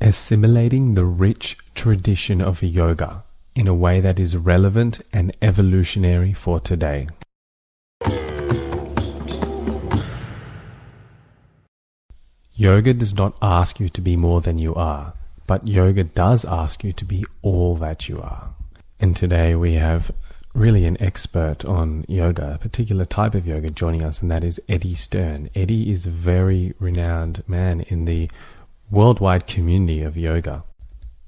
assimilating the rich tradition of yoga in a way that is relevant and evolutionary for today. Yoga does not ask you to be more than you are, but yoga does ask you to be all that you are. And today we have really an expert on yoga, a particular type of yoga joining us, and that is Eddie Stern. Eddie is a very renowned man in the worldwide community of yoga.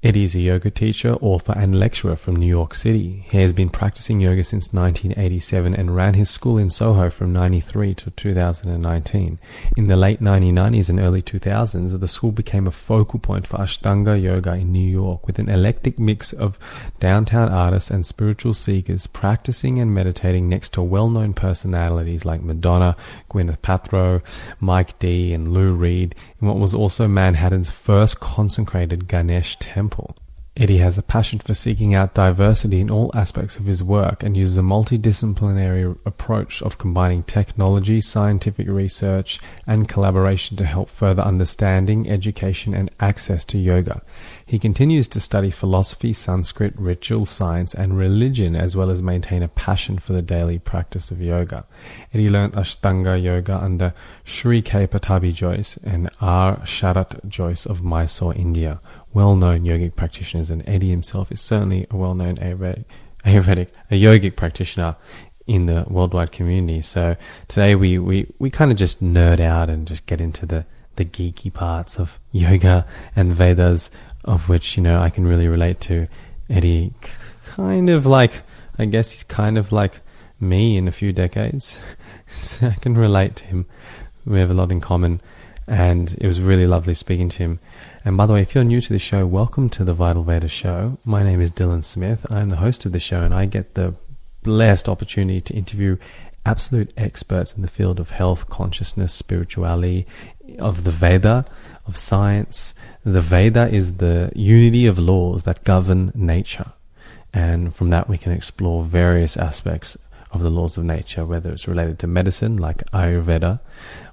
Eddie is a yoga teacher, author, and lecturer from New York City. He has been practicing yoga since 1987 and ran his school in Soho from 93 to 2019. In the late 1990s and early 2000s, the school became a focal point for Ashtanga yoga in New York with an eclectic mix of downtown artists and spiritual seekers practicing and meditating next to well-known personalities like Madonna, Gwyneth Paltrow, Mike D, and Lou Reed in what was also Manhattan's first consecrated Ganesh temple Eddie has a passion for seeking out diversity in all aspects of his work and uses a multidisciplinary approach of combining technology, scientific research, and collaboration to help further understanding, education, and access to yoga. He continues to study philosophy, Sanskrit, ritual science, and religion, as well as maintain a passion for the daily practice of yoga. Eddie learned Ashtanga yoga under Sri K. Pattabhi Jois and R. Sharat Jois of Mysore, India well-known yogic practitioners, and Eddie himself is certainly a well-known Ayurvedic, Ayurvedic, a yogic practitioner in the worldwide community. So today we, we, we kind of just nerd out and just get into the, the geeky parts of yoga and Vedas, of which, you know, I can really relate to. Eddie, kind of like, I guess he's kind of like me in a few decades. so I can relate to him. We have a lot in common. And it was really lovely speaking to him. And by the way, if you're new to the show, welcome to the Vital Veda Show. My name is Dylan Smith. I'm the host of the show, and I get the blessed opportunity to interview absolute experts in the field of health, consciousness, spirituality, of the Veda, of science. The Veda is the unity of laws that govern nature. And from that, we can explore various aspects of the laws of nature, whether it's related to medicine, like Ayurveda,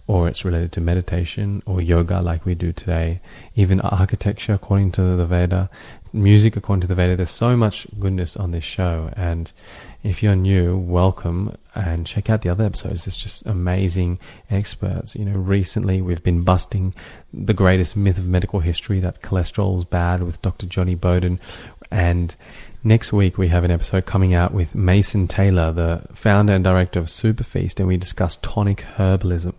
or it's related to meditation or yoga like we do today, even architecture according to the Veda, music according to the Veda. There's so much goodness on this show. And if you're new, welcome and check out the other episodes. It's just amazing experts. You know, recently we've been busting the greatest myth of medical history that cholesterol is bad with Dr. Jonny Bowden. And Next week, we have an episode coming out with Mason Taylor, the founder and director of Superfeast, and we discuss tonic herbalism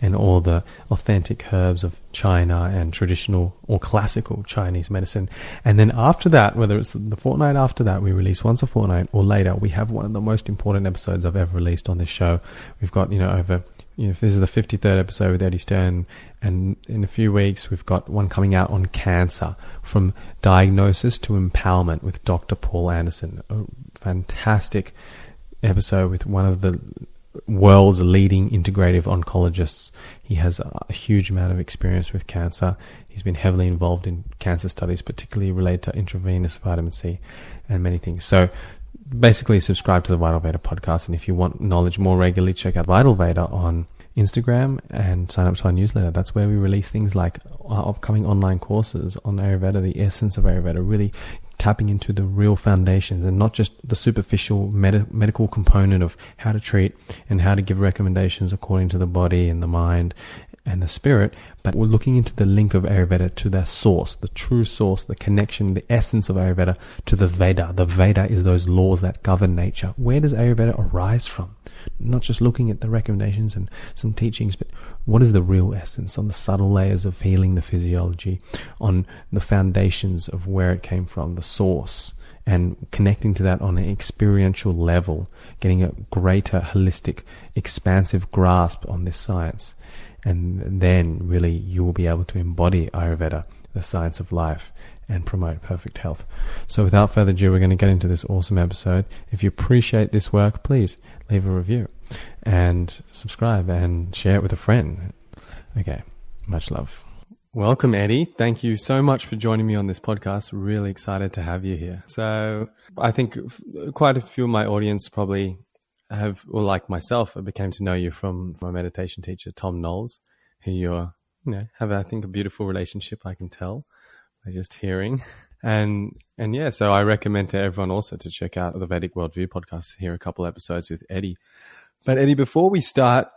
and all the authentic herbs of China and traditional or classical Chinese medicine. And then after that, whether it's the fortnight after that, we release once a fortnight or later, we have one of the most important episodes I've ever released on this show. We've got, you know, over you know, this is the 53rd episode with Eddie Stern, and in a few weeks we've got one coming out on cancer from diagnosis to empowerment with Dr. Paul Anderson. A fantastic episode with one of the world's leading integrative oncologists. He has a huge amount of experience with cancer. He's been heavily involved in cancer studies, particularly related to intravenous vitamin C and many things. So basically subscribe to the Vital Veda podcast. And if you want knowledge more regularly, check out Vital Veda on Instagram and sign up to our newsletter. That's where we release things like our upcoming online courses on Ayurveda, the essence of Ayurveda, really tapping into the real foundations and not just the superficial med- medical component of how to treat and how to give recommendations according to the body and the mind and the spirit, but we're looking into the link of Ayurveda to the source, the true source, the connection, the essence of Ayurveda to the Veda. The Veda is those laws that govern nature. Where does Ayurveda arise from? Not just looking at the recommendations and some teachings, but what is the real essence on the subtle layers of healing the physiology, on the foundations of where it came from, the source, and connecting to that on an experiential level, getting a greater holistic, expansive grasp on this science. And then really you will be able to embody Ayurveda, the science of life, and promote perfect health. So without further ado, we're going to get into this awesome episode. If you appreciate this work, please leave a review and subscribe and share it with a friend. Okay, much love. Welcome, Eddie. Thank you so much for joining me on this podcast. Really excited to have you here. So, I think quite a few of my audience probably have, or like myself, I became to know you from my meditation teacher, Thom Knoles, who you're, you know, have, I think, a beautiful relationship, I can tell by just hearing. And and yeah, so I recommend to everyone also to check out the Vedic Worldview podcast. Hear a couple episodes with Eddie. But Eddie, before we start,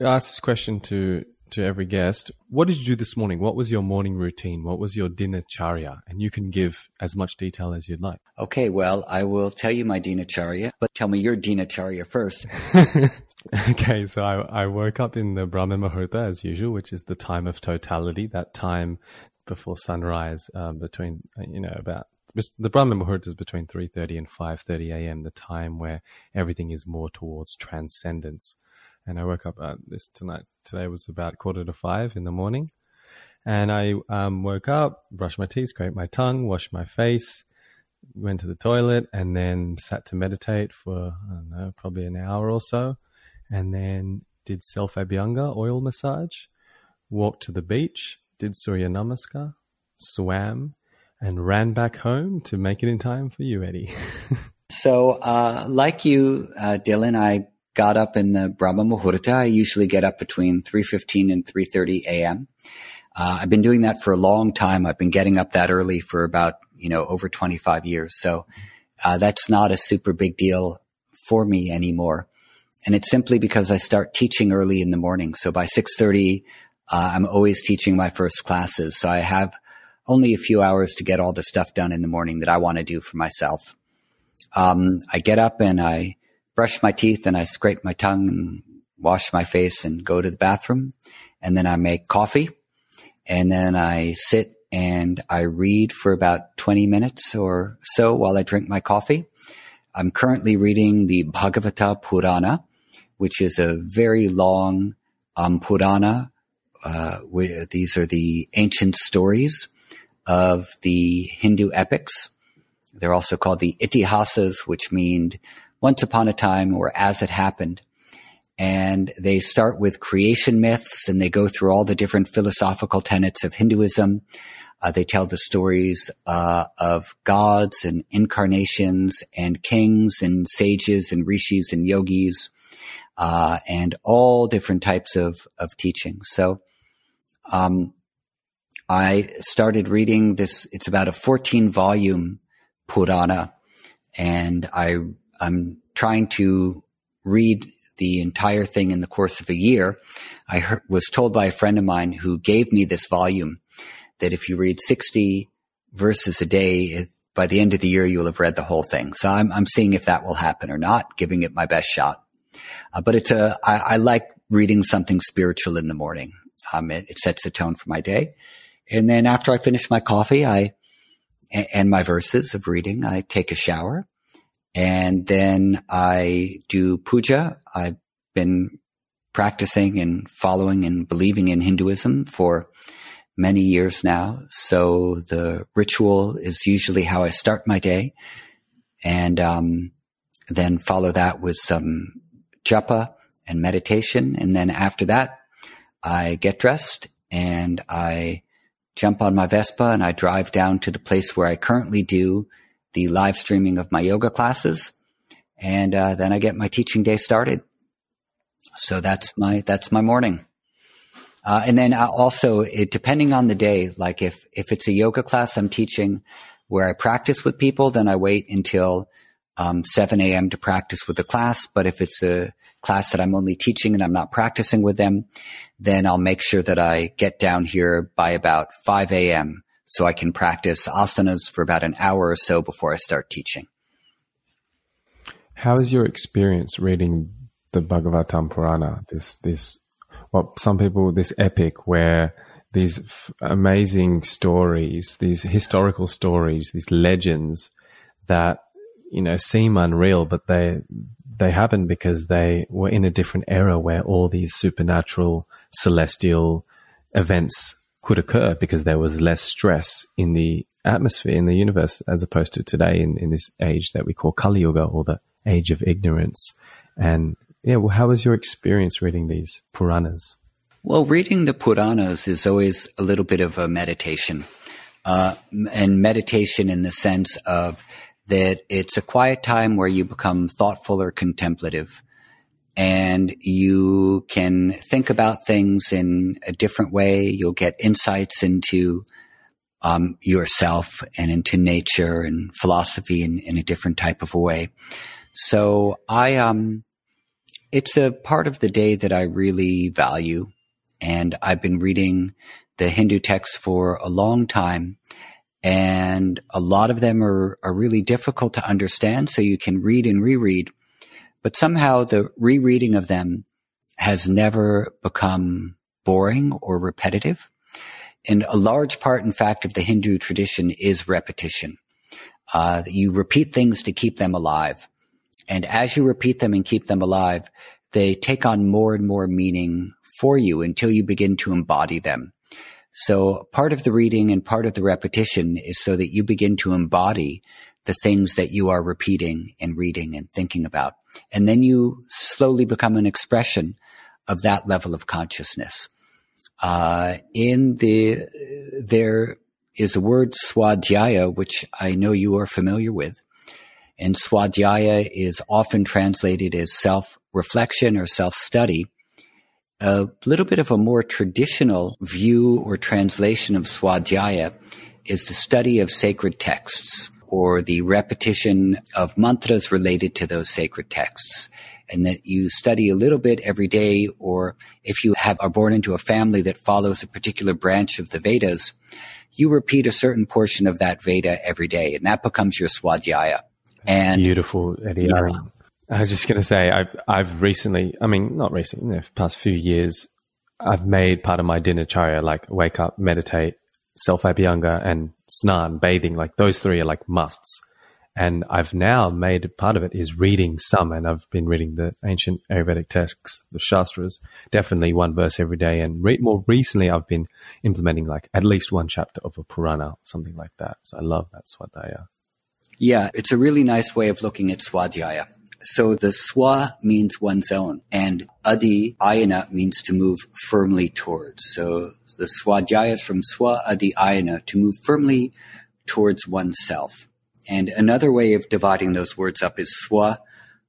I ask this question to to every guest. What did you do this morning? What was your morning routine? What was your dinacharya? And you can give as much detail as you'd like. Okay, well, I will tell you my dinacharya, but tell me your dinacharya first. okay, so I, I woke up in the Brahma Muhurta as usual, which is the time of totality, that time before sunrise, um, between you know about the Brahma Muhurta is between three thirty and five thirty a.m. The time where everything is more towards transcendence. And I woke up uh, this tonight. Today was about quarter to five in the morning, and I um, woke up, brushed my teeth, scraped my tongue, washed my face, went to the toilet, and then sat to meditate for I don't know, probably an hour or so, and then did self abhyanga oil massage, walked to the beach, did Surya Namaskar, swam, and ran back home to make it in time for you, Eddie. so, uh, like you, uh, Dylan, I got up in the Brahma Muhurta. I usually get up between 3.15 and 3.30 a.m. Uh, I've been doing that for a long time. I've been getting up that early for about, you know, over 25 years. So, uh, that's not a super big deal for me anymore. And it's simply because I start teaching early in the morning. So by 6.30, uh, I'm always teaching my first classes. So I have only a few hours to get all the stuff done in the morning that I want to do for myself. Um, I get up and I brush my teeth and I scrape my tongue and wash my face and go to the bathroom. And then I make coffee and then I sit and I read for about 20 minutes or so while I drink my coffee. I'm currently reading the Bhagavata Purana, which is a very long um, Purana uh, these are the ancient stories of the Hindu epics. They're also called the itihasas, which mean once upon a time or as it happened. And they start with creation myths and they go through all the different philosophical tenets of Hinduism. Uh, they tell the stories uh, of gods and incarnations and kings and sages and rishis and yogis uh, and all different types of, of teachings. So um, I started reading this. It's about a 14 volume Purana and I, I'm trying to read the entire thing in the course of a year. I heard, was told by a friend of mine who gave me this volume that if you read 60 verses a day, by the end of the year, you'll have read the whole thing. So I'm, I'm seeing if that will happen or not, giving it my best shot. Uh, but it's a, I, I like reading something spiritual in the morning. Um, it, it, sets the tone for my day. And then after I finish my coffee, I, and my verses of reading, I take a shower and then I do puja. I've been practicing and following and believing in Hinduism for many years now. So the ritual is usually how I start my day and, um, then follow that with some japa and meditation. And then after that, I get dressed and I jump on my Vespa and I drive down to the place where I currently do the live streaming of my yoga classes. And uh, then I get my teaching day started. So that's my that's my morning. Uh, and then also, it, depending on the day, like if if it's a yoga class I'm teaching where I practice with people, then I wait until um, 7 a.m. to practice with the class. But if it's a class that I'm only teaching and I'm not practicing with them, then I'll make sure that I get down here by about 5 a.m. so I can practice asanas for about an hour or so before I start teaching. How is your experience reading the Bhagavatam Purana? This, this, what some people, this epic where these f- amazing stories, these historical stories, these legends that you know, seem unreal, but they, they happen because they were in a different era where all these supernatural celestial events could occur because there was less stress in the atmosphere in the universe as opposed to today in, in this age that we call Kali Yuga or the age of ignorance. And yeah, well, how was your experience reading these Puranas? Well, reading the Puranas is always a little bit of a meditation. Uh, and meditation in the sense of that it's a quiet time where you become thoughtful or contemplative and you can think about things in a different way. You'll get insights into um, yourself and into nature and philosophy in, in a different type of a way. So I, um, it's a part of the day that I really value. And I've been reading the Hindu texts for a long time. And a lot of them are, are really difficult to understand. So you can read and reread, but somehow the rereading of them has never become boring or repetitive. And a large part, in fact, of the Hindu tradition is repetition. Uh, you repeat things to keep them alive. And as you repeat them and keep them alive, they take on more and more meaning for you until you begin to embody them. So part of the reading and part of the repetition is so that you begin to embody the things that you are repeating and reading and thinking about. And then you slowly become an expression of that level of consciousness. Uh, in the, there is a word swadhyaya, which I know you are familiar with. And swadhyaya is often translated as self reflection or self study. A little bit of a more traditional view or translation of swadhyaya is the study of sacred texts or the repetition of mantras related to those sacred texts and that you study a little bit every day, or if you have are born into a family that follows a particular branch of the Vedas, you repeat a certain portion of that Veda every day, and that becomes your swadhyaya. And beautiful, Eddie. Yeah. Um, I was just going to say, I've, I've recently, I mean, not recently, in the past few years, I've made part of my dinacharya, like wake up, meditate, self abhyanga, and snan, bathing. Like those three are like musts. And I've now made part of it is reading some, and I've been reading the ancient Ayurvedic texts, the Shastras, definitely one verse every day. And re- more recently, I've been implementing like at least one chapter of a Purana, something like that. So I love that Swadhyaya. Yeah, it's a really nice way of looking at Swadhyaya. So the swa means one's own, and adi ayana means to move firmly towards. So the swadhyaya is from swa adi to move firmly towards oneself. And another way of dividing those words up is swa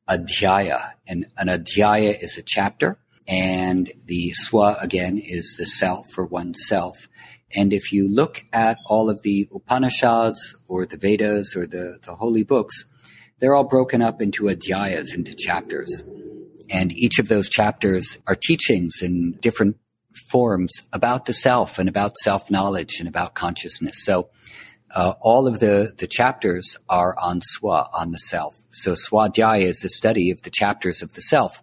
adhyaya. And an adhyaya is a chapter. And the swa again is the self for oneself. And if you look at all of the Upanishads or the Vedas or the, the holy books, they're all broken up into adhyayas, into chapters. And each of those chapters are teachings in different forms about the self and about self knowledge and about consciousness. So uh, all of the, the chapters are on swa, on the self. So swadhyaya is the study of the chapters of the self,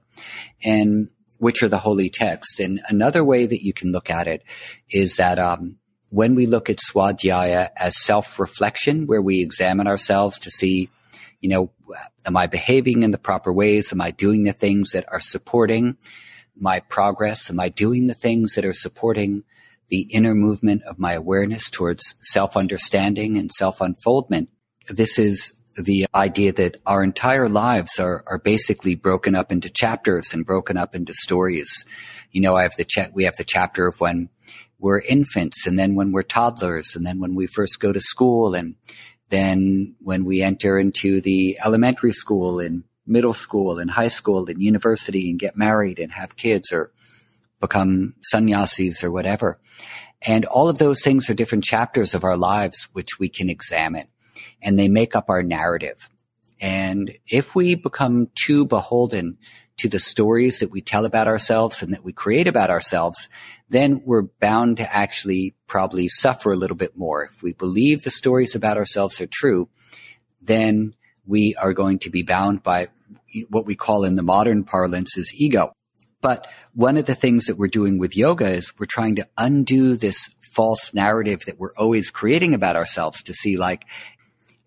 and which are the holy texts. And another way that you can look at it is that um, when we look at swadhyaya as self-reflection, where we examine ourselves to see, you know, am I behaving in the proper ways? Am I doing the things that are supporting my progress? Am I doing the things that are supporting the inner movement of my awareness towards self understanding and self unfoldment. This is the idea that our entire lives are, are basically broken up into chapters and broken up into stories. You know, I have the cha- we have the chapter of when we're infants and then when we're toddlers and then when we first go to school and then when we enter into the elementary school and middle school and high school and university and get married and have kids or become sannyasis or whatever. And all of those things are different chapters of our lives, which we can examine and they make up our narrative. And if we become too beholden to the stories that we tell about ourselves and that we create about ourselves, then we're bound to actually probably suffer a little bit more. If we believe the stories about ourselves are true, then we are going to be bound by what we call in the modern parlance is ego. But one of the things that we're doing with yoga is we're trying to undo this false narrative that we're always creating about ourselves to see like,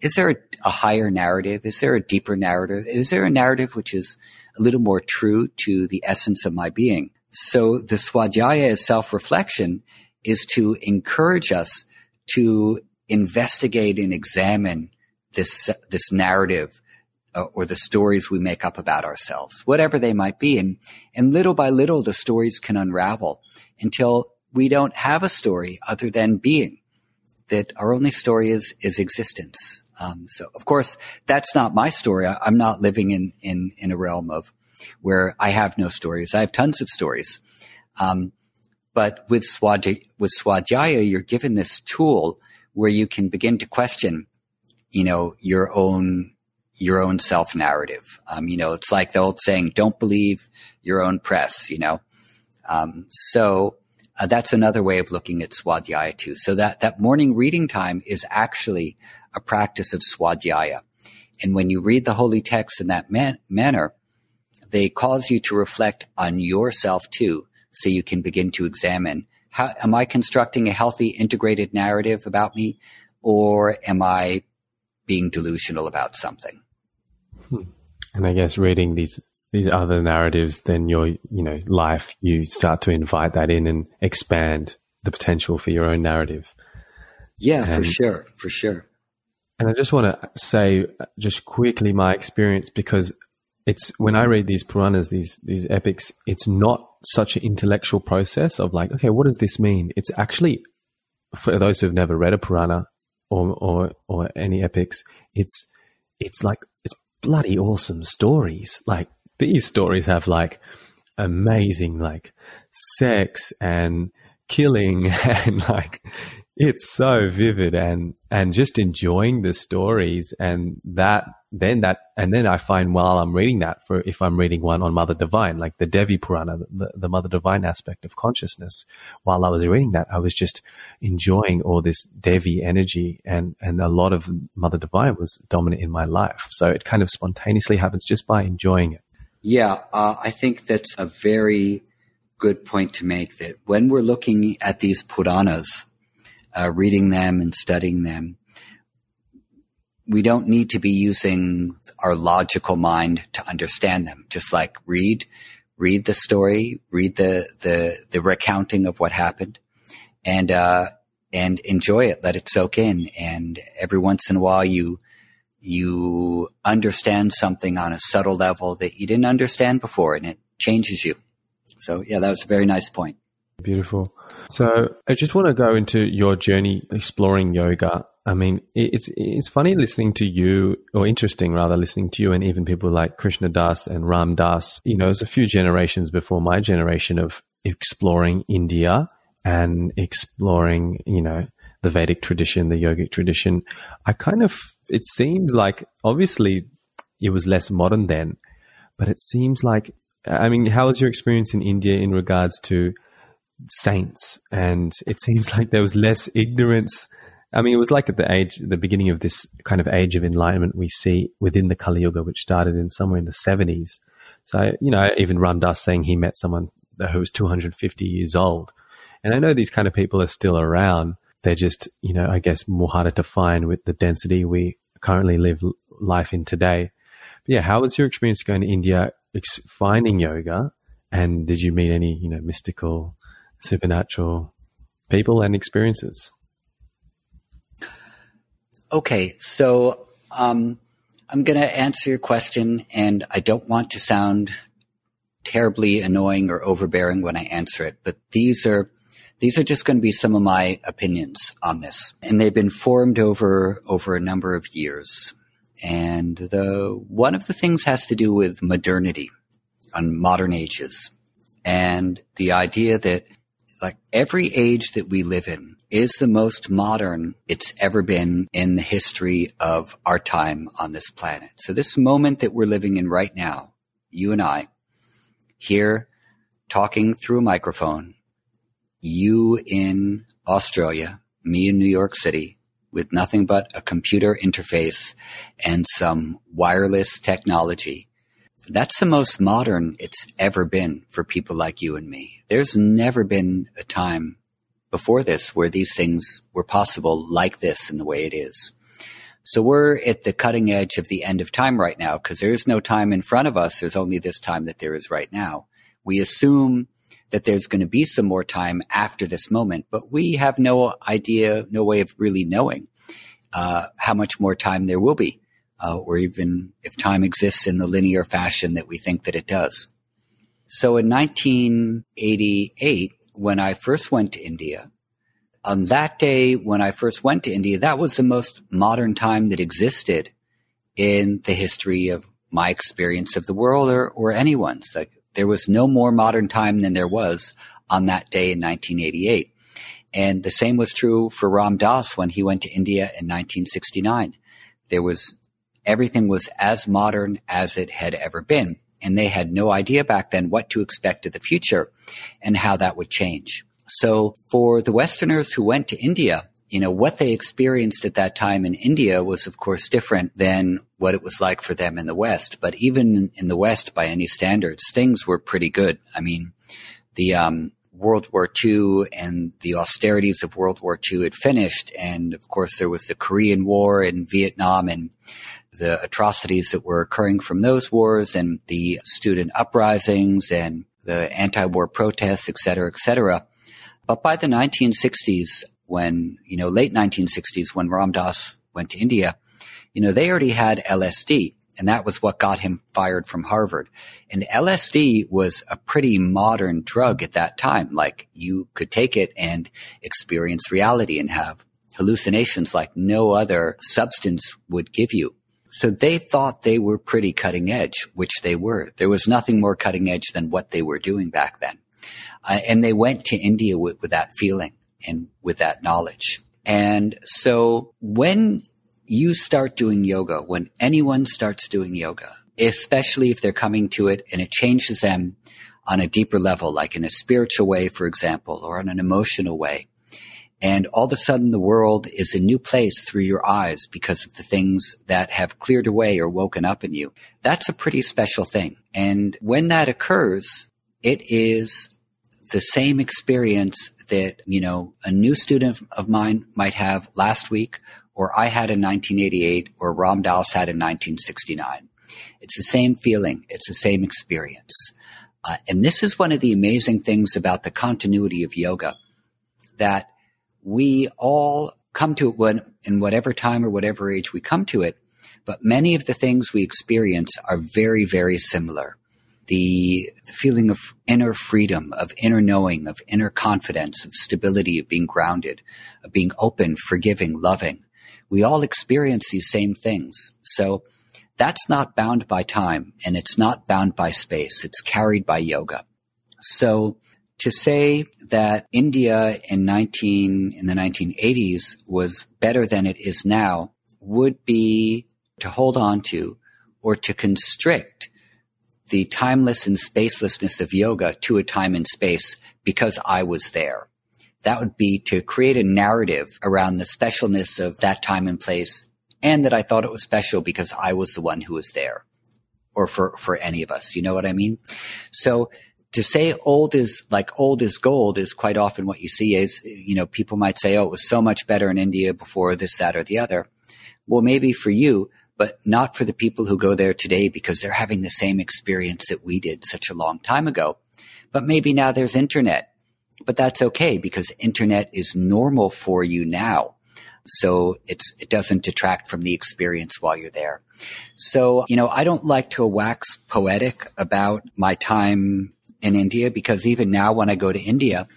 is there a, higher narrative? Is there a deeper narrative? Is there a narrative which is a little more true to the essence of my being? So the swadhyaya as self-reflection is to encourage us to investigate and examine this, this narrative uh, or the stories we make up about ourselves, whatever they might be. And, and little by little, the stories can unravel until we don't have a story other than being, that our only story is, is existence. Um, so of course, that's not my story. I, am not living in, in, in a realm of where I have no stories. I have tons of stories. Um, but with Swadhyaya, with Swadhyaya, you're given this tool where you can begin to question, you know, your own your own self narrative. Um, you know, it's like the old saying, "Don't believe your own press." You know, um, so uh, that's another way of looking at swadhyaya too. So that that morning reading time is actually a practice of swadhyaya, and when you read the holy text in that man- manner, they cause you to reflect on yourself too, so you can begin to examine how am I constructing a healthy integrated narrative about me, or am I being delusional about something? Hmm. And I guess reading these these other narratives than your you know life, you start to invite that in and expand the potential for your own narrative. Yeah, and, for sure, for sure. And I just want to say just quickly my experience because it's when I read these Puranas, these these epics, it's not such an intellectual process of like, okay, what does this mean? It's actually for those who've never read a Purana or or or any epics, it's it's like it's bloody awesome stories. Like these stories have like amazing like sex and killing and like it's so vivid and and just enjoying the stories and that then that and then I find while I'm reading that for if I'm reading one on Mother Divine like the Devi Purana the, the Mother Divine aspect of consciousness while I was reading that I was just enjoying all this Devi energy and and a lot of Mother Divine was dominant in my life. So it kind of spontaneously happens just by enjoying it. Yeah uh, I think that's a very good point to make that when we're looking at these Puranas uh, reading them and studying them, we don't need to be using our logical mind to understand them. Just like read, read the story, read the the the recounting of what happened, and uh, and enjoy it. Let it soak in. And every once in a while, you you understand something on a subtle level that you didn't understand before, and it changes you. So yeah, that was a very nice point. Beautiful. So I just want to go into your journey exploring yoga. I mean, it's it's funny listening to you, or interesting rather, listening to you, and even people like Krishna Das and Ram Dass. You know, it's a few generations before my generation of exploring India and exploring, you know, the Vedic tradition, the yogic tradition. I kind of, it seems like obviously it was less modern then, but it seems like, I mean, how was your experience in India in regards to saints, and it seems like there was less ignorance. I mean, it was like at the age, the beginning of this kind of age of enlightenment we see within the Kali Yuga, which started in somewhere in the 70s. So, you know, even Ram Dass saying he met someone who was 250 years old. And I know these kind of people are still around. They're just, you know, I guess more harder to find with the density we currently live life in today. But yeah, how was your experience going to India, finding yoga? And did you meet any, you know, mystical supernatural people and experiences. Okay, so um, I'm going to answer your question, and I don't want to sound terribly annoying or overbearing when I answer it, but these are these are just going to be some of my opinions on this, and they've been formed over over a number of years. And the one of the things has to do with modernity on modern ages, and the idea that like every age that we live in is the most modern it's ever been in the history of our time on this planet. So this moment that we're living in right now, you and I, here talking through a microphone, you in Australia, me in New York City, with nothing but a computer interface and some wireless technology that's the most modern it's ever been for people like you and me. There's never been a time before this where these things were possible like this in the way it is. So we're at the cutting edge of the end of time right now because there's no time in front of us. There's only this time that there is right now. We assume that there's going to be some more time after this moment, but we have no idea, no way of really knowing uh, how much more time there will be uh, or even if time exists in the linear fashion that we think that it does. So in 1988, when I first went to India, on that day when I first went to India, that was the most modern time that existed in the history of my experience of the world or, or anyone's. Like there was no more modern time than there was on that day in 1988. And the same was true for Ram Dass when he went to India in 1969. There was everything was as modern as it had ever been. And they had no idea back then what to expect of the future and how that would change. So for the Westerners who went to India, you know, what they experienced at that time in India was, of course, different than what it was like for them in the West. But even in the West, by any standards, things were pretty good. I mean, the um, World War II and the austerities of World War II had finished. And of course, there was the Korean War and Vietnam and the atrocities that were occurring from those wars and the student uprisings and the anti-war protests, et cetera, et cetera. But by the 1960s, when, you know, late 1960s, when Ram Dass went to India, you know, they already had LSD and that was what got him fired from Harvard. And LSD was a pretty modern drug at that time. Like you could take it and experience reality and have hallucinations like no other substance would give you. So they thought they were pretty cutting edge, which they were. There was nothing more cutting edge than what they were doing back then. Uh, and they went to India with, with that feeling and with that knowledge. And so when you start doing yoga, when anyone starts doing yoga, especially if they're coming to it and it changes them on a deeper level, like in a spiritual way, for example, or in an emotional way, and all of a sudden the world is a new place through your eyes because of the things that have cleared away or woken up in you. That's a pretty special thing. And when that occurs, it is the same experience that, you know, a new student of mine might have last week or I had in 1988 or Ram Dass had in 1969. It's the same feeling. It's the same experience. Uh, and this is one of the amazing things about the continuity of yoga that we all come to it when, in whatever time or whatever age we come to it, but many of the things we experience are very, very similar. The, the, feeling of inner freedom, of inner knowing, of inner confidence, of stability, of being grounded, of being open, forgiving, loving. We all experience these same things. So that's not bound by time and it's not bound by space. It's carried by yoga. So to say that India in 19 in the 1980s was better than it is now would be to hold on to or to constrict the timeless and spacelessness of yoga to a time and space because I was there. That would be to create a narrative around the specialness of that time and place and that I thought it was special because I was the one who was there or for, for any of us. You know what I mean? So to say old is like old is gold is quite often what you see is, you know, people might say, oh, it was so much better in India before this, that, or the other. Well, maybe for you, but not for the people who go there today because they're having the same experience that we did such a long time ago. But maybe now there's internet, but that's okay because internet is normal for you now. So it's, it doesn't detract from the experience while you're there. So, you know, I don't like to wax poetic about my time in India because even now when I go to India,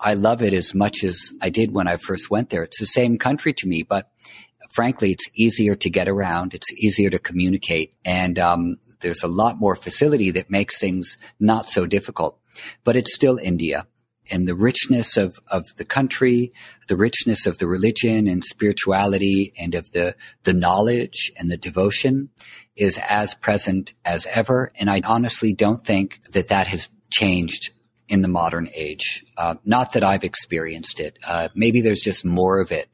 I love it as much as I did when I first went there. It's the same country to me, but frankly, it's easier to get around. It's easier to communicate. And, um, there's a lot more facility that makes things not so difficult, but it's still India and the richness of, of the country, the richness of the religion and spirituality and of the, the knowledge and the devotion is as present as ever. And I honestly don't think that that has changed in the modern age. Uh, not that I've experienced it. Uh, maybe there's just more of it.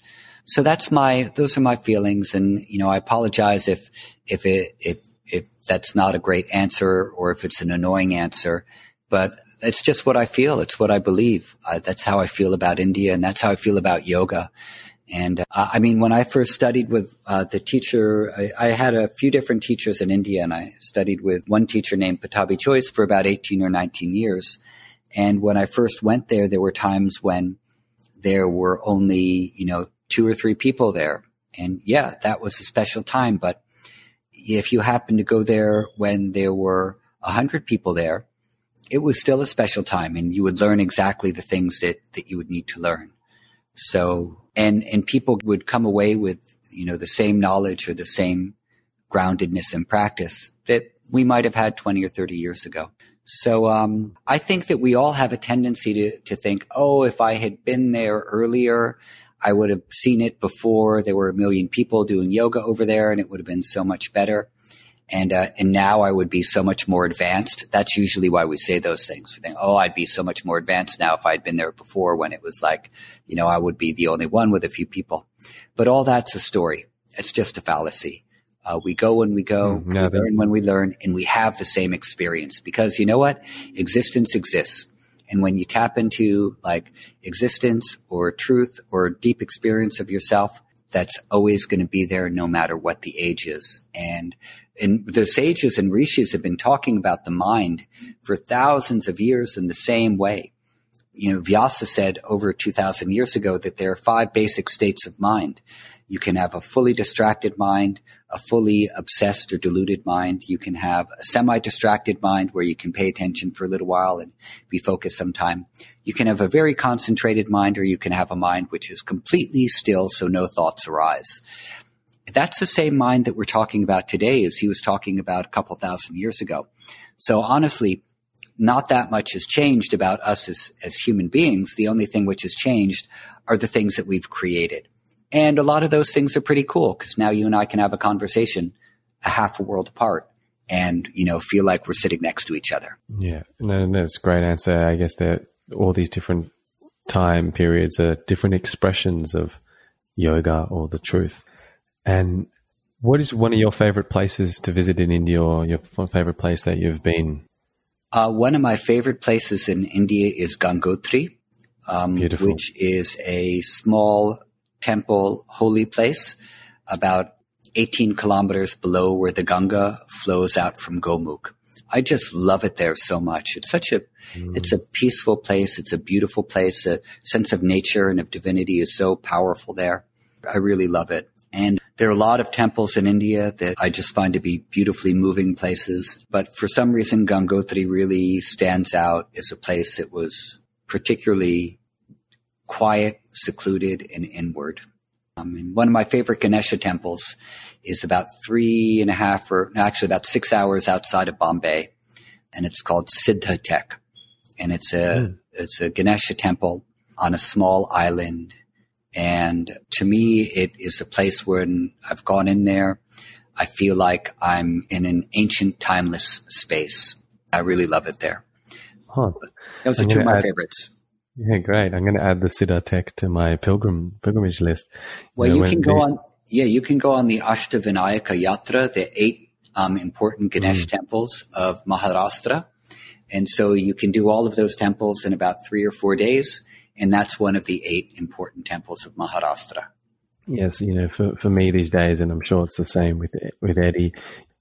So that's my, those are my feelings. And, you know, I apologize if, if it, if, if that's not a great answer or if it's an annoying answer, but it's just what I feel. It's what I believe. Uh, that's how I feel about India and that's how I feel about yoga. And uh, I mean, when I first studied with uh, the teacher, I, I, had a few different teachers in India, and I studied with one teacher named Pattabhi Jois for about 18 or 19 years. And when I first went there, there were times when there were only, you know, two or three people there. And yeah, that was a special time. But if you happened to go there when there were a hundred people there, it was still a special time and you would learn exactly the things that, that you would need to learn. So and and people would come away with you know the same knowledge or the same groundedness in practice that we might have had 20 or 30 years ago So um, I think that we all have a tendency to to think, oh, if I had been there earlier, I would have seen it before. There were a million people doing yoga over there, and it would have been so much better. And uh, and now I would be so much more advanced. That's usually why we say those things. We think, oh, I'd be so much more advanced now if I'd been there before, when it was like, you know, I would be the only one with a few people. But all that's a story. It's just a fallacy. Uh, we go when we go, mm, no, we learn when we learn, and we have the same experience because you know what? Existence exists. And when you tap into like existence or truth or deep experience of yourself, that's always going to be there no matter what the age is. And, and the sages and rishis have been talking about the mind for thousands of years in the same way. You know, Vyasa said over 2000 years ago that there are five basic states of mind. You can have a fully distracted mind, a fully obsessed or deluded mind. You can have a semi distracted mind where you can pay attention for a little while and be focused some time. You can have a very concentrated mind or you can have a mind which is completely still so no thoughts arise. That's the same mind that we're talking about today as he was talking about a couple thousand years ago. So honestly, not that much has changed about us as, as human beings. The only thing which has changed are the things that we've created. And a lot of those things are pretty cool because now you and I can have a conversation a half a world apart and, you know, feel like we're sitting next to each other. Yeah. No, that's a great answer. I guess that all these different time periods are different expressions of yoga or the truth. And what is one of your favorite places to visit in India or your favorite place that you've been? Uh, one of my favorite places in India is Gangotri, um, which is a small temple holy place about 18 kilometers below where the Ganga flows out from Gomukh. I just love it there so much. It's such a, mm. it's a peaceful place. It's a beautiful place. A sense of nature and of divinity is so powerful there. I really love it. And there are a lot of temples in India that I just find to be beautifully moving places. But for some reason, Gangotri really stands out as a place that was particularly quiet, secluded, and inward. Um, and one of my favorite Ganesha temples is about three and a half, or actually about six hours outside of Bombay, and it's called Siddhatek, and it's a mm. it's a Ganesha temple on a small island. And to me, it is a place where I've gone in there. I feel like I'm in an ancient, timeless space. I really love it there. Huh. Those are two of my add, favorites. Yeah, great. I'm going to add the Siddhatek to my pilgrim pilgrimage list. Well, you, know, you can go on. Yeah, you can go on the Ashtavinayaka Yatra, the eight um, important Ganesh mm. temples of Maharashtra, and so you can do all of those temples in about three or four days, and that's one of the eight important temples of Maharashtra. Yes, you know, for for me these days, and I'm sure it's the same with with Eddie.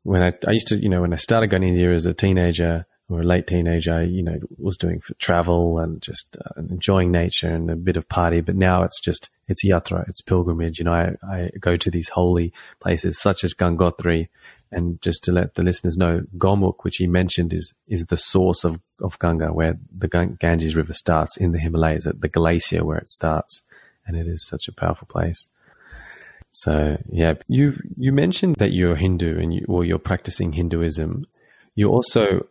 When I, I used to, you know, when I started going to India as a teenager, or a late teenager, you know, was doing for travel and just uh, enjoying nature and a bit of party. But now it's just, it's yatra, it's pilgrimage. You know, I, I go to these holy places such as Gangotri. And just to let the listeners know, Gomukh, which he mentioned, is, is the source of, of Ganga, where the Ganges River starts in the Himalayas, at the glacier where it starts. And it is such a powerful place. So yeah, you you mentioned that you're Hindu and you, or you're practicing Hinduism. You're also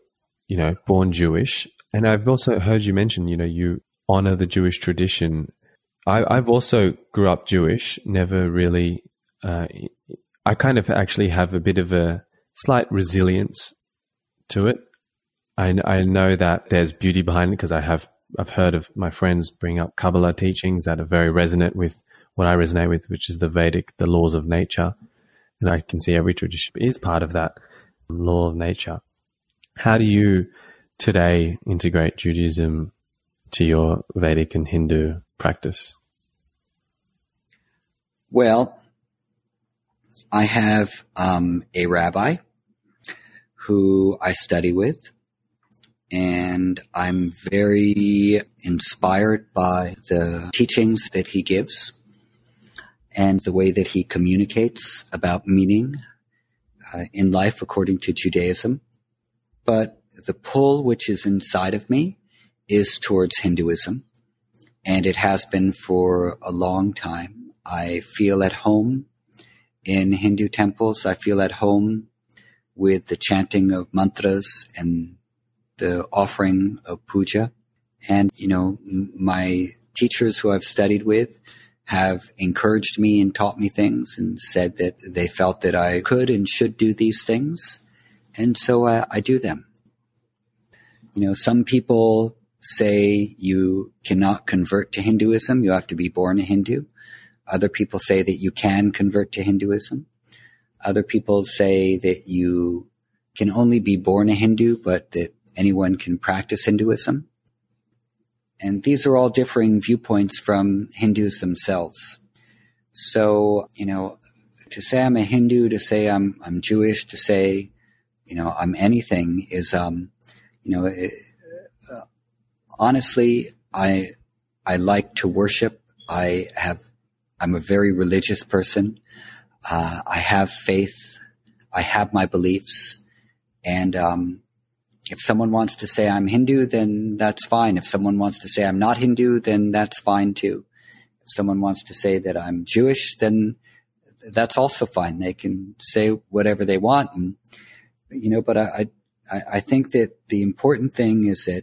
you know, born Jewish. And I've also heard you mention, you know, you honor the Jewish tradition. I, have also grew up Jewish, never really, uh, I kind of actually have a bit of a slight resilience to it. I, I know that there's beauty behind it because I have, I've heard of my friends bring up Kabbalah teachings that are very resonant with what I resonate with, which is the Vedic, the laws of nature. And I can see every tradition is part of that law of nature. How do you today integrate Judaism to your Vedic and Hindu practice? Well, I have um, a rabbi who I study with, and I'm very inspired by the teachings that he gives and the way that he communicates about meaning uh, in life according to Judaism. But the pull which is inside of me is towards Hinduism, and it has been for a long time. I feel at home in Hindu temples. I feel at home with the chanting of mantras and the offering of puja. And, you know, my teachers who I've studied with have encouraged me and taught me things and said that they felt that I could and should do these things. And so I, I do them. You know, some people say you cannot convert to Hinduism. You have to be born a Hindu. Other people say that you can convert to Hinduism. Other people say that you can only be born a Hindu, but that anyone can practice Hinduism. And these are all differing viewpoints from Hindus themselves. So, you know, to say I'm a Hindu, to say I'm, I'm Jewish, to say, you know, I'm anything is, um, you know, it, uh, honestly, I, I like to worship. I have, I'm a very religious person. Uh, I have faith. I have my beliefs. And, um, if someone wants to say I'm Hindu, then that's fine. If someone wants to say I'm not Hindu, then that's fine too. If someone wants to say that I'm Jewish, then that's also fine. They can say whatever they want. And, you know, but I, I, I think that the important thing is that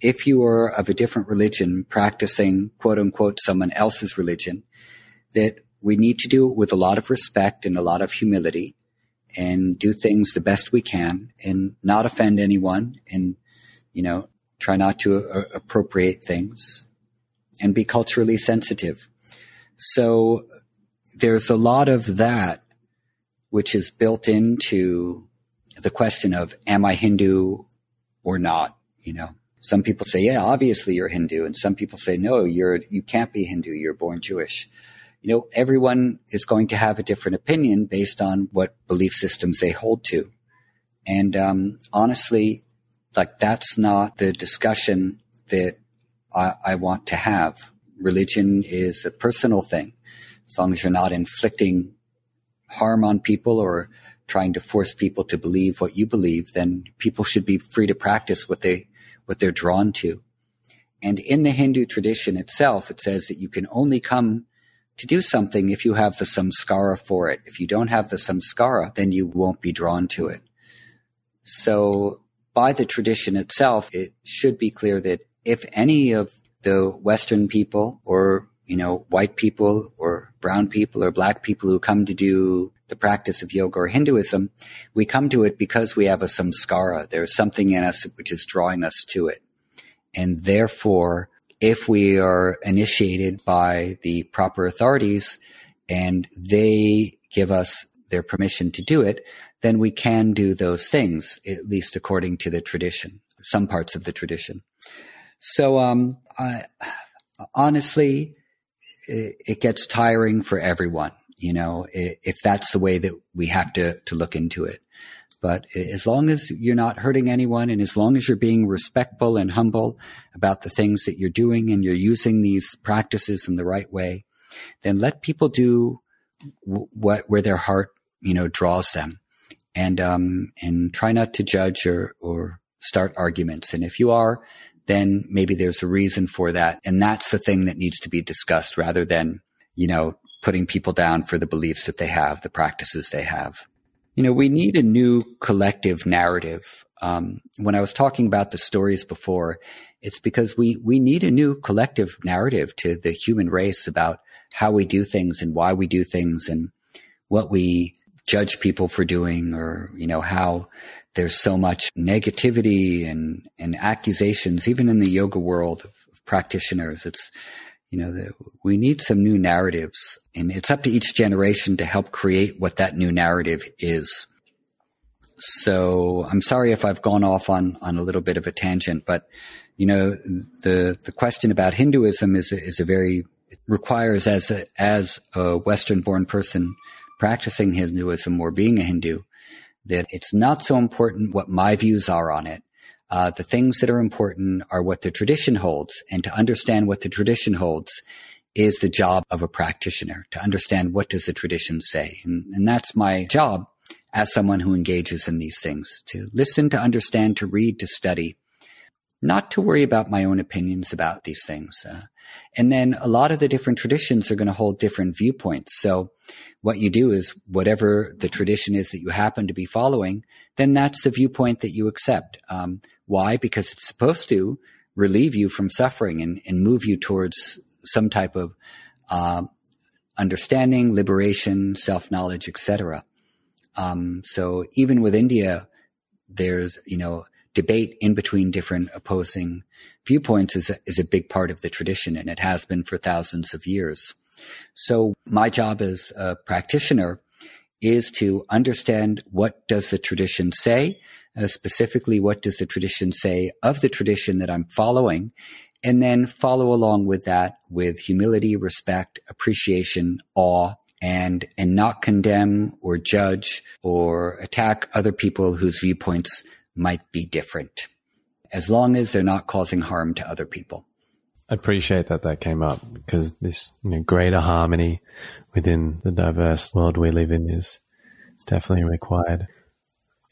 if you are of a different religion practicing quote unquote someone else's religion, that we need to do it with a lot of respect and a lot of humility and do things the best we can and not offend anyone and, you know, try not to uh, appropriate things and be culturally sensitive. So there's a lot of that which is built into the question of, am I Hindu or not? You know, some people say, yeah, obviously you're Hindu. And some people say, no, you're, you can't be Hindu. You're born Jewish you know, everyone is going to have a different opinion based on what belief systems they hold to. And um, honestly, like that's not the discussion that I, I want to have. Religion is a personal thing. As long as you're not inflicting harm on people or trying to force people to believe what you believe, then people should be free to practice what they what they're drawn to. And in the Hindu tradition itself, it says that you can only come to do something if you have the samskara for it. If you don't have the samskara, then you won't be drawn to it. So by the tradition itself, it should be clear that if any of the Western people or, you know, white people or brown people or black people who come to do the practice of yoga or Hinduism, we come to it because we have a samskara. There's something in us which is drawing us to it. And therefore, if we are initiated by the proper authorities and they give us their permission to do it, then we can do those things, at least according to the tradition, some parts of the tradition. So, um, I, honestly, it, it, gets tiring for everyone, you know, if that's the way that we have to, to look into it. But as long as you're not hurting anyone and as long as you're being respectful and humble about the things that you're doing and you're using these practices in the right way, then let people do what, where their heart, you know, draws them and, um, and try not to judge or, or start arguments. And if you are, then maybe there's a reason for that. And that's the thing that needs to be discussed rather than, you know, putting people down for the beliefs that they have, the practices they have you know, we need a new collective narrative. Um, when I was talking about the stories before, it's because we, we need a new collective narrative to the human race about how we do things and why we do things and what we judge people for doing or, you know, how there's so much negativity and, and accusations, even in the yoga world of practitioners. It's, you know, the, we need some new narratives and it's up to each generation to help create what that new narrative is. So I'm sorry if I've gone off on, on a little bit of a tangent, but you know, the, the question about Hinduism is, is a very, requires as a, as a Western born person practicing Hinduism or being a Hindu, that it's not so important what my views are on it. Uh, the things that are important are what the tradition holds. And to understand what the tradition holds is the job of a practitioner to understand what does the tradition say. And, and that's my job as someone who engages in these things to listen, to understand, to read, to study, not to worry about my own opinions about these things. Uh, and then a lot of the different traditions are going to hold different viewpoints. So what you do is whatever the tradition is that you happen to be following, then that's the viewpoint that you accept. Um, Why? Because it's supposed to relieve you from suffering and, and move you towards some type of uh, understanding, liberation, self knowledge, etc. Um, so even with India, there's you know debate in between different opposing viewpoints is is a big part of the tradition, and it has been for thousands of years. So my job as a practitioner is to understand what does the tradition say, uh, specifically what does the tradition say of the tradition that I'm following, and then follow along with that with humility, respect, appreciation, awe, and and not condemn or judge or attack other people whose viewpoints might be different, as long as they're not causing harm to other people. I appreciate that that came up because this you know, greater harmony within the diverse world we live in is, is definitely required.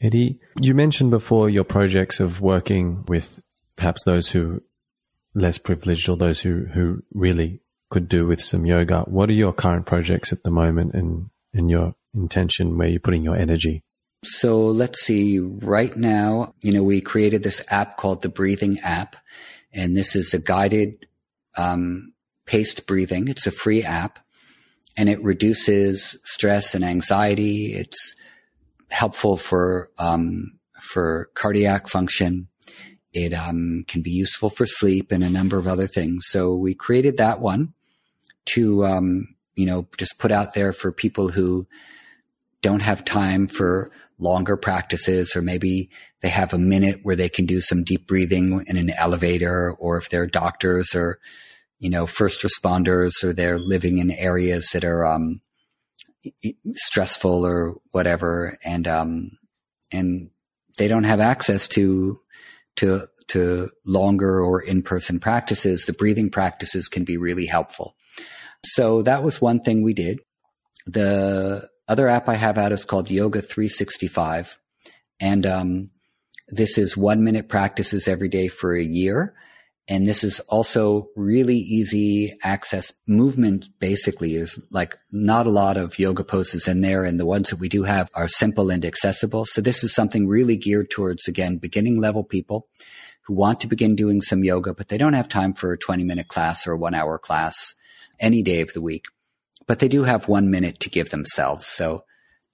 Eddie, you mentioned before your projects of working with perhaps those who less privileged or those who, who really could do with some yoga. What are your current projects at the moment and, and your intention where you're putting your energy? So let's see. Right now, you know, we created this app called the Breathing app, and this is a guided um, paced breathing. It's a free app, and it reduces stress and anxiety. It's helpful for um, for cardiac function. It um, can be useful for sleep and a number of other things. So we created that one to um, you know just put out there for people who don't have time for longer practices, or maybe they have a minute where they can do some deep breathing in an elevator, or if they're doctors or, you know, first responders, or they're living in areas that are, um, stressful or whatever. And, um, and they don't have access to, to, to longer or in-person practices. The breathing practices can be really helpful. So that was one thing we did. The other app I have out is called Yoga 365. And um, this is one minute practices every day for a year. And this is also really easy access movement basically is like not a lot of yoga poses in there. And the ones that we do have are simple and accessible. So this is something really geared towards, again, beginning level people who want to begin doing some yoga, but they don't have time for a 20 minute class or a one hour class any day of the week but they do have one minute to give themselves. So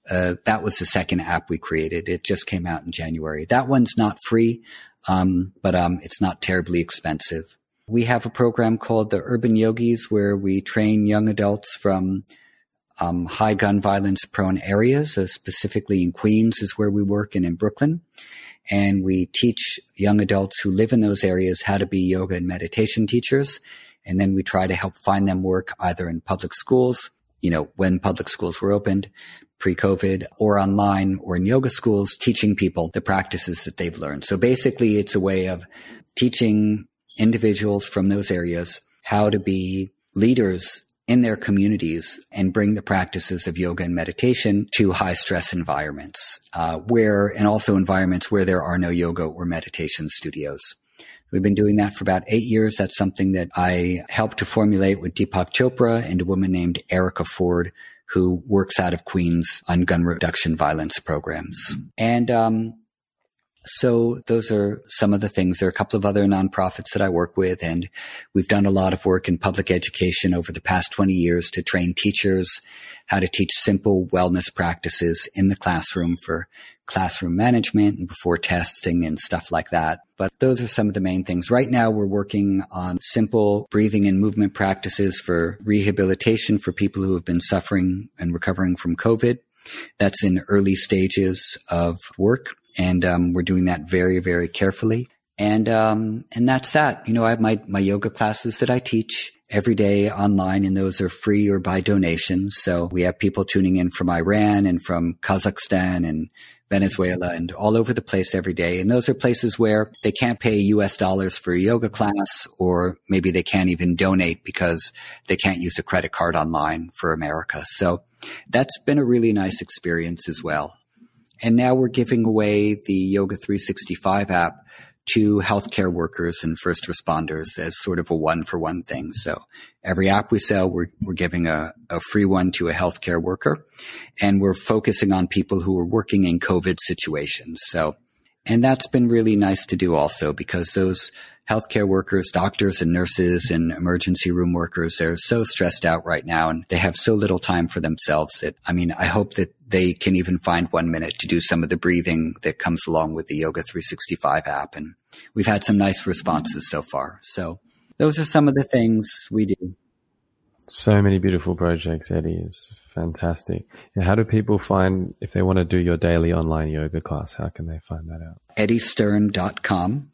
uh, that was the second app we created. It just came out in January. That one's not free, um, but um, it's not terribly expensive. We have a program called the Urban Yogis where we train young adults from um, high gun violence prone areas, uh, specifically in Queens is where we work and in Brooklyn. And we teach young adults who live in those areas how to be yoga and meditation teachers and then we try to help find them work either in public schools, you know, when public schools were opened pre-COVID or online or in yoga schools, teaching people the practices that they've learned. So basically it's a way of teaching individuals from those areas how to be leaders in their communities and bring the practices of yoga and meditation to high stress environments, uh, where, and also environments where there are no yoga or meditation studios. We've been doing that for about eight years. That's something that I helped to formulate with Deepak Chopra and a woman named Erica Ford, who works out of Queens on gun reduction violence programs. And um, so those are some of the things. There are a couple of other nonprofits that I work with, and we've done a lot of work in public education over the past 20 years to train teachers how to teach simple wellness practices in the classroom for classroom management and before testing and stuff like that. But those are some of the main things. Right now, we're working on simple breathing and movement practices for rehabilitation for people who have been suffering and recovering from COVID. That's in early stages of work. And um, we're doing that very, very carefully. And um, and that's that. You know, I have my my yoga classes that I teach every day online, and those are free or by donation. So we have people tuning in from Iran and from Kazakhstan and Venezuela and all over the place every day. And those are places where they can't pay US dollars for a yoga class, or maybe they can't even donate because they can't use a credit card online for America. So that's been a really nice experience as well. And now we're giving away the Yoga 365 app to healthcare workers and first responders as sort of a one for one thing. So every app we sell, we're, we're giving a, a free one to a healthcare worker and we're focusing on people who are working in COVID situations. So And that's been really nice to do also because those healthcare workers, doctors and nurses and emergency room workers, they're so stressed out right now and they have so little time for themselves that, I mean, I hope that they can even find one minute to do some of the breathing that comes along with the Yoga 365 app. And we've had some nice responses so far. So those are some of the things we do. So many beautiful projects, Eddie. It's fantastic. how do people find, if they want to do your daily online yoga class, how can they find that out? EddieStern.com.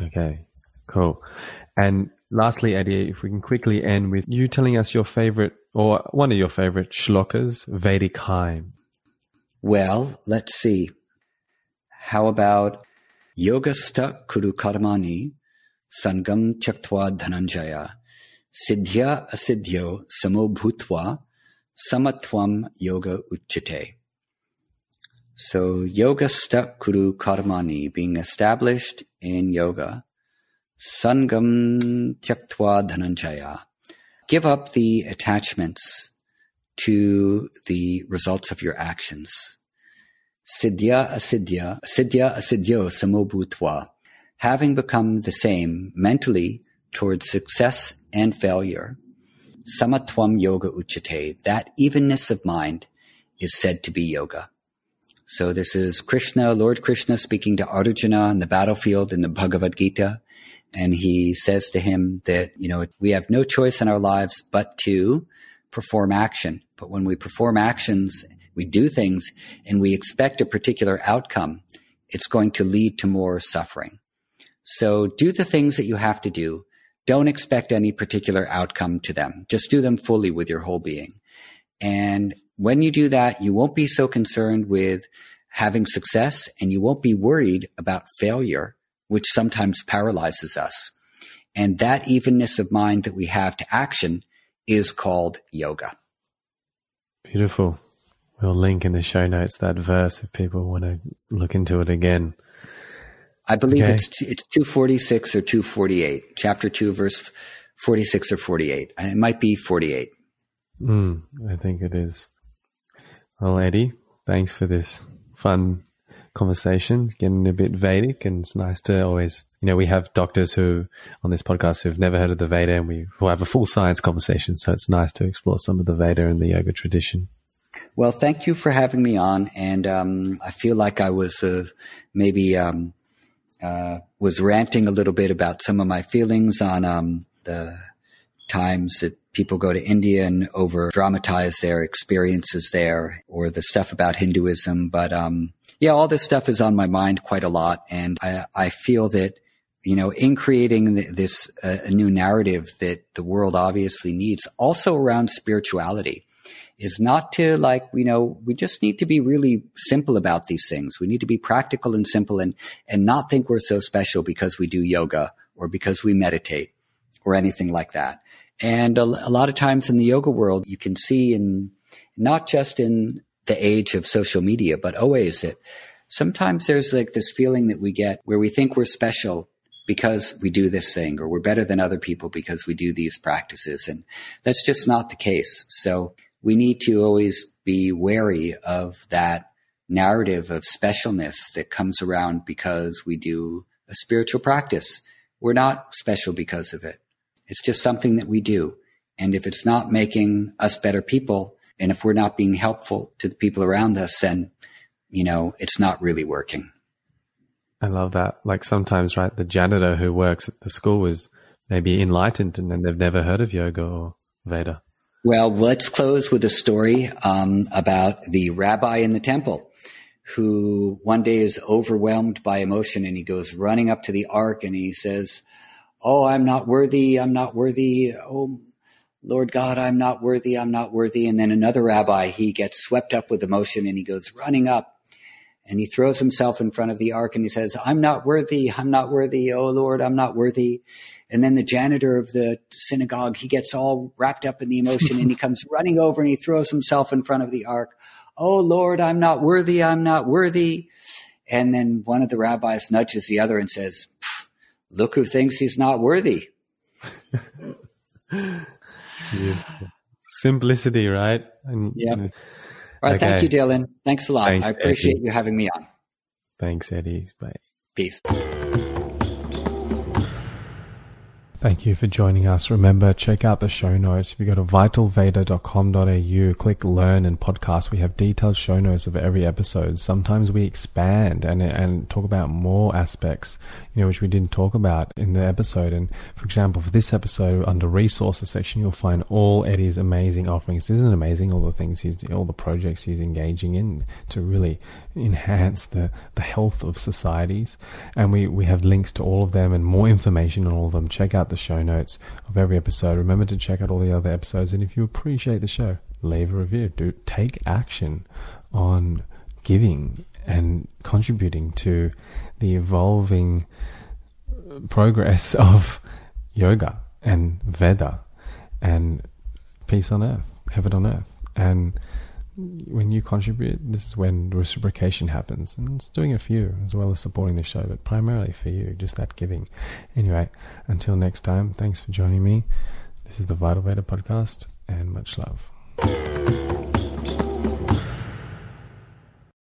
Okay. Cool. And lastly, Eddie, if we can quickly end with you telling us your favorite or one of your favorite shlokas, Vedic hymn. Well, let's see. How about Yogastha Kuru Karmani Sangam Tyaktva Dhananjaya Siddhya Asiddhyo Samo Bhutva Samatvam Yoga Uchite. So Yogastha Kuru Karmani being established in yoga Sangam tyaktva dhananjaya. Give up the attachments to the results of your actions. Siddhya asiddhya, siddhya asiddhyo samobhutva. Having become the same mentally towards success and failure. Samatvam yoga uchate. That evenness of mind is said to be yoga. So this is Krishna, Lord Krishna speaking to Arjuna on the battlefield in the Bhagavad Gita. And he says to him that, you know, we have no choice in our lives but to perform action. But when we perform actions, we do things and we expect a particular outcome, it's going to lead to more suffering. So do the things that you have to do. Don't expect any particular outcome to them. Just do them fully with your whole being. And when you do that, you won't be so concerned with having success and you won't be worried about failure which sometimes paralyzes us. And that evenness of mind that we have to action is called yoga. Beautiful. We'll link in the show notes that verse if people want to look into it again. I believe okay. it's it's 246 or 248, chapter 2 verse 46 or 48. It might be 48. Mm, I think it is. Well, Eddie, thanks for this fun conversation, getting a bit Vedic, and it's nice to always, you know, we have doctors who on this podcast who've never heard of the Veda, and we will have a full science conversation. So it's nice to explore some of the Veda and the yoga tradition. Well, thank you for having me on, and um, I feel like I was uh, maybe um, uh, was ranting a little bit about some of my feelings on um, the times that people go to India and over dramatize their experiences there, or the stuff about Hinduism. But um, yeah, all this stuff is on my mind quite a lot. And I, I feel that, you know, in creating this uh, a new narrative that the world obviously needs also around spirituality is not to like, you know, we just need to be really simple about these things. We need to be practical and simple and, and not think we're so special because we do yoga or because we meditate or anything like that. And a, a lot of times in the yoga world, you can see in not just in the age of social media, but always it. Sometimes there's like this feeling that we get where we think we're special because we do this thing or we're better than other people because we do these practices. And that's just not the case. So we need to always be wary of that narrative of specialness that comes around because we do a spiritual practice. We're not special because of it. It's just something that we do. And if it's not making us better people, and if we're not being helpful to the people around us, then, you know, it's not really working. I love that. Like sometimes, right, the janitor who works at the school is maybe enlightened and then they've never heard of yoga or Veda. Well, let's close with a story um, about the rabbi in the temple who one day is overwhelmed by emotion and he goes running up to the ark and he says, Oh, I'm not worthy. I'm not worthy. Oh, Lord God, I'm not worthy, I'm not worthy. And then another rabbi, he gets swept up with emotion and he goes running up and he throws himself in front of the ark and he says, I'm not worthy, I'm not worthy, oh Lord, I'm not worthy. And then the janitor of the synagogue, he gets all wrapped up in the emotion and he comes running over and he throws himself in front of the ark. Oh Lord, I'm not worthy, I'm not worthy. And then one of the rabbis nudges the other and says, Look who thinks he's not worthy. Simplicity, right? And, yeah. All right. Okay. Thank you, Dylan. Thanks a lot. Thanks, I appreciate Eddie. you having me on. Thanks, Eddie. Bye. Peace. Thank you for joining us. Remember, check out the show notes. If you go to vitalveda.com.au, click learn and podcast, we have detailed show notes of every episode. Sometimes we expand and, and talk about more aspects, you know, which we didn't talk about in the episode. And for example, for this episode, under resources section, you'll find all Eddie's amazing offerings. Isn't it amazing? All the things he's, all the projects he's engaging in to really enhance the, the health of societies. And we, we have links to all of them and more information on all of them. Check out the show notes of every episode. Remember to check out all the other episodes. And if you appreciate the show, leave a review. Do take action on giving and contributing to the evolving progress of yoga and Veda and peace on earth, heaven on earth. And when you contribute, this is when reciprocation happens. And it's doing it for you as well as supporting the show, but primarily for you, just that giving. Anyway, until next time, thanks for joining me. This is the Vital Veda podcast, and much love.